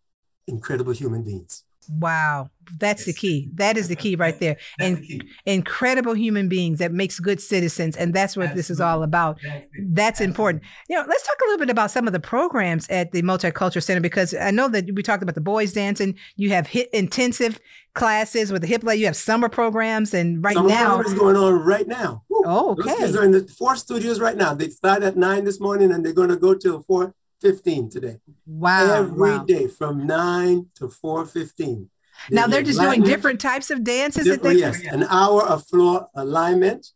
incredible human beings. Wow. That's the key. That is the key right there. And the incredible human beings that makes good citizens. And that's what this is all about. That's. That's important. You know, let's talk a little bit about some of the programs at the Multicultural Center because I know that we talked about the boys dancing. You have hit intensive classes with the Hiplet. You have summer programs, and right Summer now, program is going on right now. Woo. Oh, Those okay. kids are in the four studios right now. They start at nine this morning and they're going to go till four fifteen today. wow, Every day wow. from nine to four fifteen. Now they're just doing different types of dances. that they, yes, an hour of floor alignment,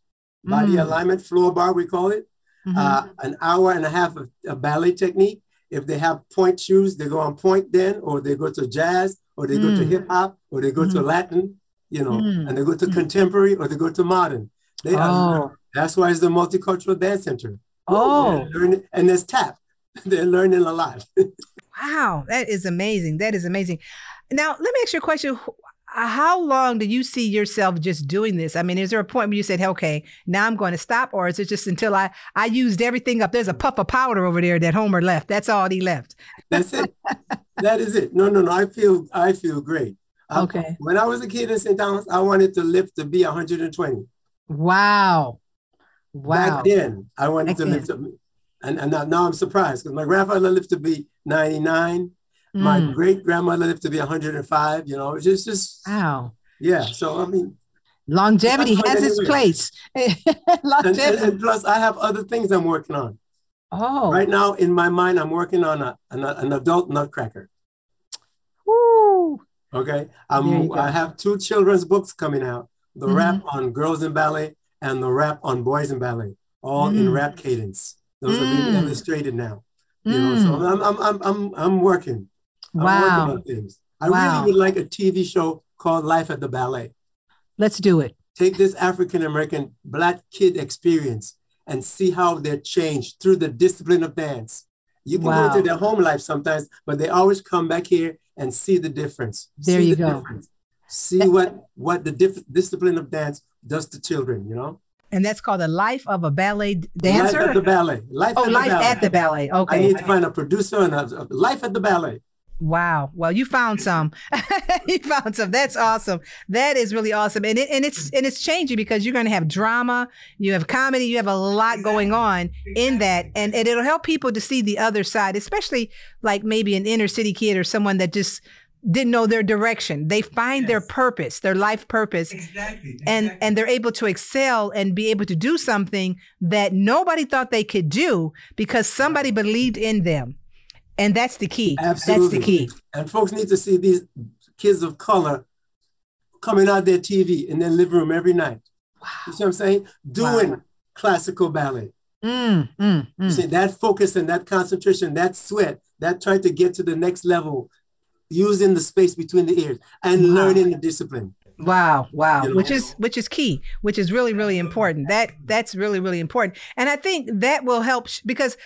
body Mm. alignment, floor barre we call it. Mhm. Uh, an hour and a half of, of ballet technique. If they have pointe shoes, they go on pointe then, or they go to jazz, or they go to Mm. hip hop, or they go to Mhm. Latin, you know, Mm. and they go to Mm. contemporary, or they go to modern. They are, oh, that's why it's the multicultural dance center. oh, and there's tap. They're learning a lot. wow. That is amazing. That is amazing. Now, let me ask you a question. How long do you see yourself just doing this? I mean, is there a point where you said, okay, now I'm going to stop? Or is it just until I, I used everything up? There's a puff of powder over there that Homer left. That's all he left. That's it. that is it. No, no, no. I feel I feel great. I- Okay. When I was a kid in St. Thomas, I wanted to live to be 120. Wow. Wow. Back then, I wanted Back to then. And, and now, I'm surprised because my grandfather lived to be 99. My Mm. great grandmother lived to be 105. You know, it's just, just Wow. yeah. So I mean, Longevity has its place. and, and, and plus, I have other things I'm working on. oh. Right now, in my mind, I'm working on a, an, an adult nutcracker. Woo. Okay, um. I have two children's books coming out: the Mhm. rap on girls in ballet and the rap on boys in ballet, all in Mm. rap cadence. Those are being Mm. illustrated now. You know, so Mm. I'm, I'm, I'm, I'm, I'm working. I'm Wow. working on things. I Wow. really would like a TV show called Life at the Ballet. Let's do it. Take this African American black kid experience and see how they're changed through the discipline of dance. You can Wow. go into their home life sometimes, but they always come back here and see the difference. There see you the go. Difference. See what what the diff- discipline of dance does to children. You know, And that's called the life of a ballet d- life dancer. at the ballet. Life oh, at life the ballet. at the ballet. Okay. I need to find a producer and a, a life at the ballet. Wow. Well, you found some. you found some. That's awesome. That is really awesome. And it, and it's and it's changing because you're going to have drama, you have comedy, you have a lot going on in that and, and it'll help people to see the other side, especially like maybe an inner city kid or someone that just didn't know their direction. They find their purpose, their life purpose Exactly. and exactly. and they're able to excel and be able to do something that nobody thought they could do because somebody believed in them and that's the key Absolutely. that's the key And folks need to see these kids of color coming out their TV in their living room every night. You see what I'm saying? Doing Wow. classical ballet. Mm, mm, You mm. See that focus and that concentration, that sweat, that trying to get to the next level, using the space between the ears and Wow. learning the discipline. wow wow You know? which is which is key which is really really important that that's really really important and i think that will help sh- because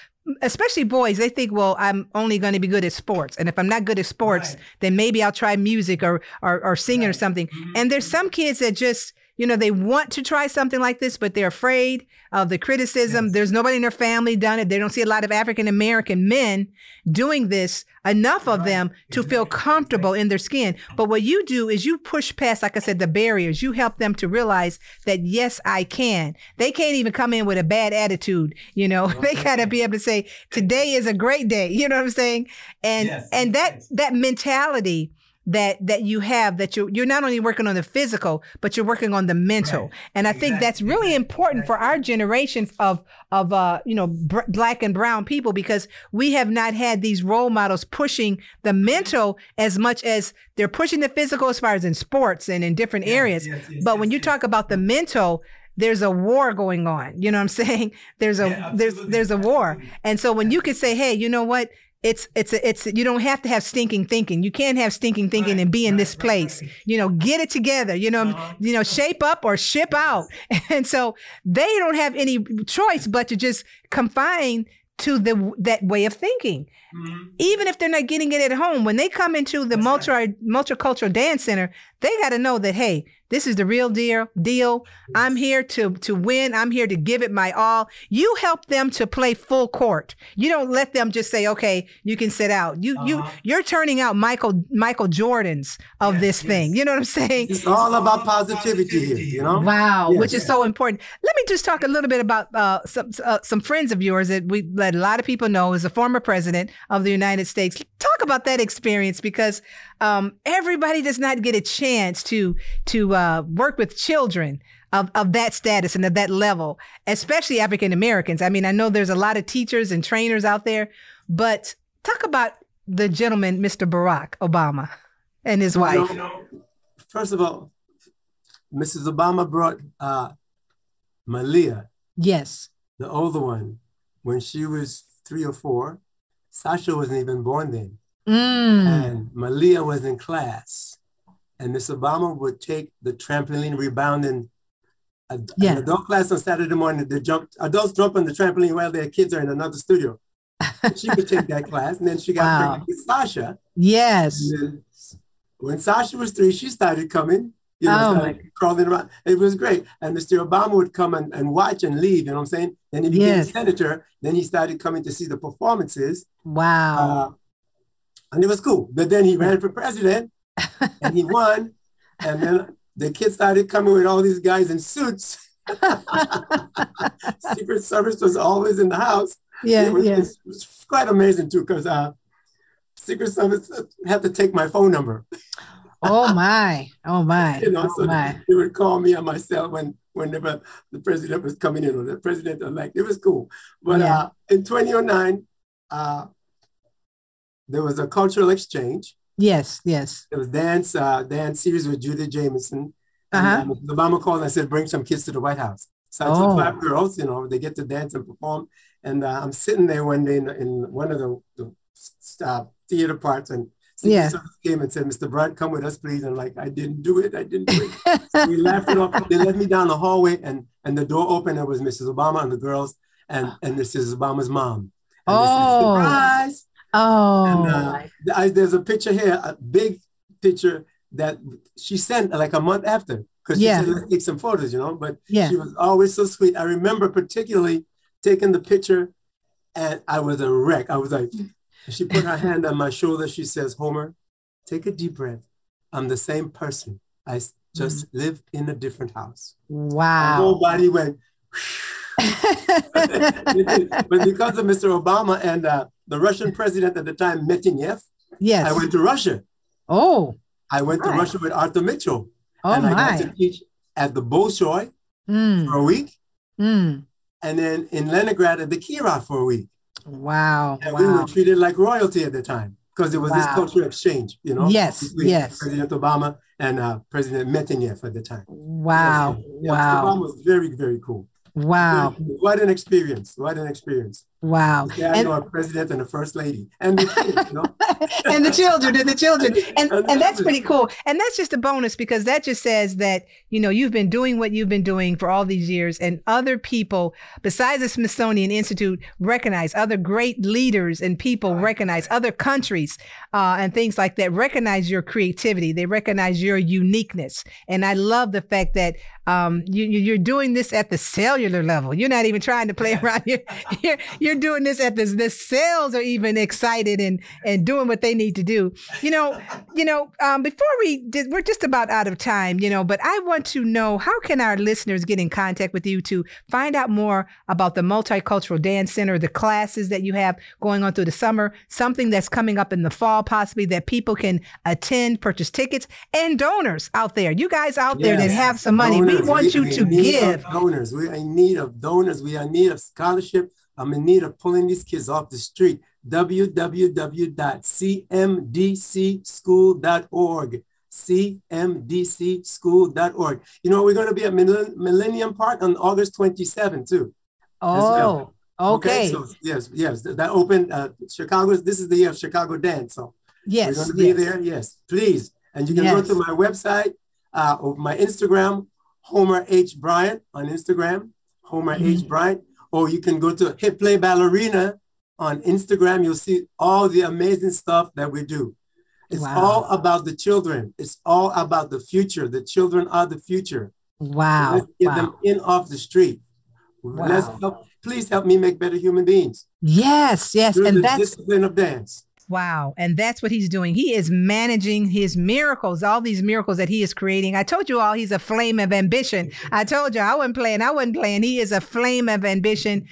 especially boys they think well i'm only going to be good at sports and if i'm not good at sports Right. then maybe i'll try music or or, or singing or Right. something Mhm. And there's some kids that just, you know, they want to try something like this, but they're afraid of the criticism. Yes. There's nobody in their family done it. They don't see a lot of African American men doing this, enough of them to feel comfortable in their skin. But what you do is you push past, like I said, the barriers. You help them to realize that, yes, I can. They can't even come in with a bad attitude. You know, they got to be able to say, today is a great day. You know what I'm saying? And, Yes, and that, that mentality that that you have that you you're not only working on the physical but you're working on the mental Right. and i think that's Exactly. really Exactly. important for our generation of of uh you know br- black and brown people because we have not had these role models pushing the mental as much as they're pushing the physical as far as in sports and in different Yes, areas yes, yes, but when you talk about the mental there's a war going on you know what i'm saying there's a Yeah, there's there's a war and so when you could say, hey, you know what? It's it's a, it's you don't have to have stinking thinking. You can't have stinking thinking Right, and be in right, this place. right. You know, get it together. You know, Uh-huh. you know, shape up or ship out. And so they don't have any choice but to just confine to the that way of thinking. Mhm. Even if they're not getting it at home, when they come into the multi multicultural dance center, they got to know that hey, this is the real deal. Deal. I'm here to to win. I'm here to give it my all. You help them to play full court. You don't let them just say, okay, you can sit out. You you Uh-huh. you're turning out Michael Michael Jordans of Yes, this thing. You know what I'm saying? It's all about positivity here, you know? Wow, Yes. which is so important. Let me just talk a little bit about uh, some uh, some friends of yours that we let a lot of people know is a former president of the United States. Talk about that experience because um, everybody does not get a chance to to uh, work with children of, of that status and of that level, especially African Americans. I mean, I know there's a lot of teachers and trainers out there, but talk about the gentleman, Mr. Barack Obama, and his wife. You know, first of all, Mrs. Obama brought uh, Malia, Yes. the older one, when she was three or four. Sasha wasn't even born then. Mm. And Malia was in class. And Miss Obama would take the trampoline rebounding a, Yeah. an adult class on Saturday morning. They jump, adults jump on the trampoline while their kids are in another studio. she would take that class. And then she got Wow. pregnant with Sasha. Yes. When Sasha was three, she started coming, you know, Oh, crawling around. It was great. And Mr. Obama would come and, and watch and leave, you know what I'm saying? Then he became Yes. a senator. Then he started coming to see the performances. Wow. Uh, and it was cool. But then he ran for president and he won. And then the kids started coming with all these guys in suits. Secret Service was always in the house. yeah. it, was, yeah. it was quite amazing too, because uh, Secret Service had to take my phone number. Oh my. Oh my. You know, Oh so my. they would call me on my cell when whenever the president was coming in or the president elect. It was cool. But Yeah. uh, in 2009, uh, there was a cultural exchange. Yes. Yes. It was dance, uh, dance series with Judith Jamison. And Uh-huh. uh, Mrs. Obama called and I said, bring some kids to the White House. So I Oh. took five girls, you know, they get to dance and perform. And uh, I'm sitting there one day in, in one of the, the uh, theater parts and Yeah. Came and said, Mr. Bryant, come with us, please. And like, I didn't do it. I didn't do it. So we laughed it off. They led me down the hallway and, and the door opened. It was Mrs. Obama and the girls and, and Mrs. Obama's mom. And said, Oh. surprise. Oh. And uh, I, there's a picture here, a big picture that she sent like a month after because she Yeah. said, let's take some photos, you know. But Yeah. she was always so sweet. I remember particularly taking the picture and I was a wreck. I was like, she put her hand on my shoulder. She says, Homer, take a deep breath. I'm the same person. I just live in a different house. Wow. whole body went, but because of Mr. Obama and uh, the Russian president at the time, Medvedev, yes. I went to Russia. oh. I went to Right. Russia with Arthur Mitchell. Oh and I got to teach at the Bolshoi Mm, for a week. mm. And then in Leningrad at the Kirov for a week. Wow. And we were treated like royalty at the time because it was this cultural exchange, you know? Yes, yes. President Obama and uh, President Medvedev at the time. Wow. Yeah, Mr. Wow. Obama was very, very cool. Wow. Very cool. What an experience. What an experience. Wow. Yeah, I And- know a president and a first lady. And the kids, you know? and the children and the children. And And and that's pretty cool. And that's just a bonus because that just says that you know you've been doing what you've been doing for all these years and other people besides the smithsonian institute recognize other great leaders and people recognize other countries uh, and things like that. Recognize your creativity. They recognize your uniqueness. And i love the fact that um, you- you're doing this at the cellular level. You're not even trying to play around. You're, you're, you're doing this at this the cells are even excited and and doing what they need to do. You know, you know. Um, before we did, we're just about out of time. You know, but I want to know how can our listeners get in contact with you to find out more about the Multicultural Dance Center, the classes that you have going on through the summer, something that's coming up in the fall, possibly that people can attend, purchase tickets, and donors out there. You guys out there that have some money, we Donors. want you we're to in need of give. Donors. We're in need of donors. We are in need of scholarship. I'm in need of pulling these kids off the street. www.cmdcschool.org. cmdcschool.org. You know, we're going to be at Millennium Park on August 27 too. Oh, okay. So yes, yes, that opened uh, Chicago. This is the year of Chicago dance. So yes. we're going to be yes. there. Yes, please. And you can go to my website uh, or my Instagram, Homer H. Bryant on Instagram, Homer Mhm. H. Bryant, or you can go to Hiplet Ballerina on Instagram, you'll see all the amazing stuff that we do. It's Wow. all about the children. It's all about the future. The children are the future. Wow. Let's get wow. them in off the street. Let's Wow. help. Please help me make better human beings Yes, yes. through And the that's discipline of dance. Wow. And that's what he's doing. He is managing his miracles, all these miracles that he is creating. I told you all he's a flame of ambition. I told you I wasn't playing. I wasn't playing. He is a flame of ambition.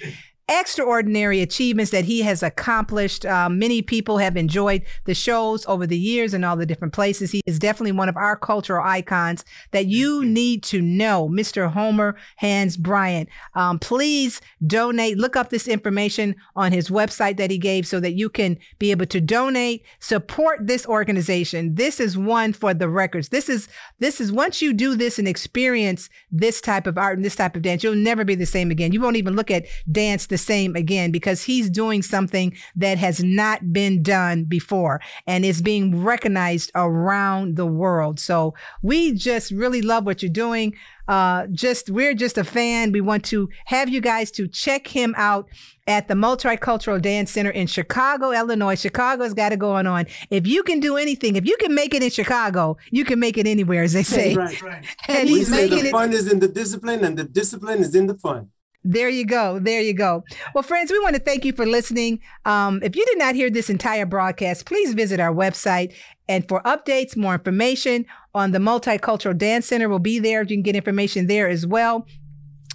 Extraordinary achievements that he has accomplished. Um, many people have enjoyed the shows over the years and all the different places. He is definitely one of our cultural icons that you need to know, Mr. Homer Hans Bryant. Um, please donate. Look up this information on his website that he gave so that you can be able to donate, support this organization. This is one for the records. This is this is once you do this and experience this type of art and this type of dance, you'll never be the same again. You won't even look at dance the same again because he's doing something that has not been done before and is being recognized around the world. So we just really love what you're doing. Uh, just we're just a fan. We want to have you guys to check him out at the Multicultural Dance Center in Chicago, Illinois. Chicago's got it going on. If you can do anything, if you can make it in Chicago, you can make it anywhere, as they say. Right. Right. And We he's say making the fun is in the discipline, and the discipline is in the fun. There you go. There you go. Well, friends, we want to thank you for listening. Um, if you did not hear this entire broadcast, please visit our website. And for updates, more information on the Multicultural Dance Center will be there. You can get information there as well.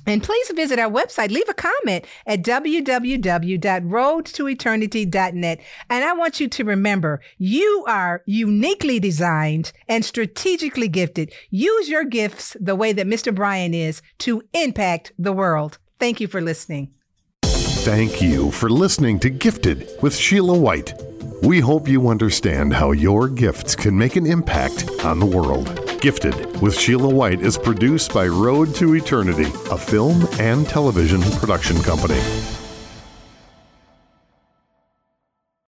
And please visit our website. Leave a comment at www.roadtoeternity.net. And I want you to remember you are uniquely designed and strategically gifted. Use your gifts the way that Mr. Bryant is to impact the world. Thank you for listening. Thank you for listening to Gifted with Sheila White. We hope you understand how your gifts can make an impact on the world. Gifted with Sheila White is produced by Road to Eternity, a film and television production company.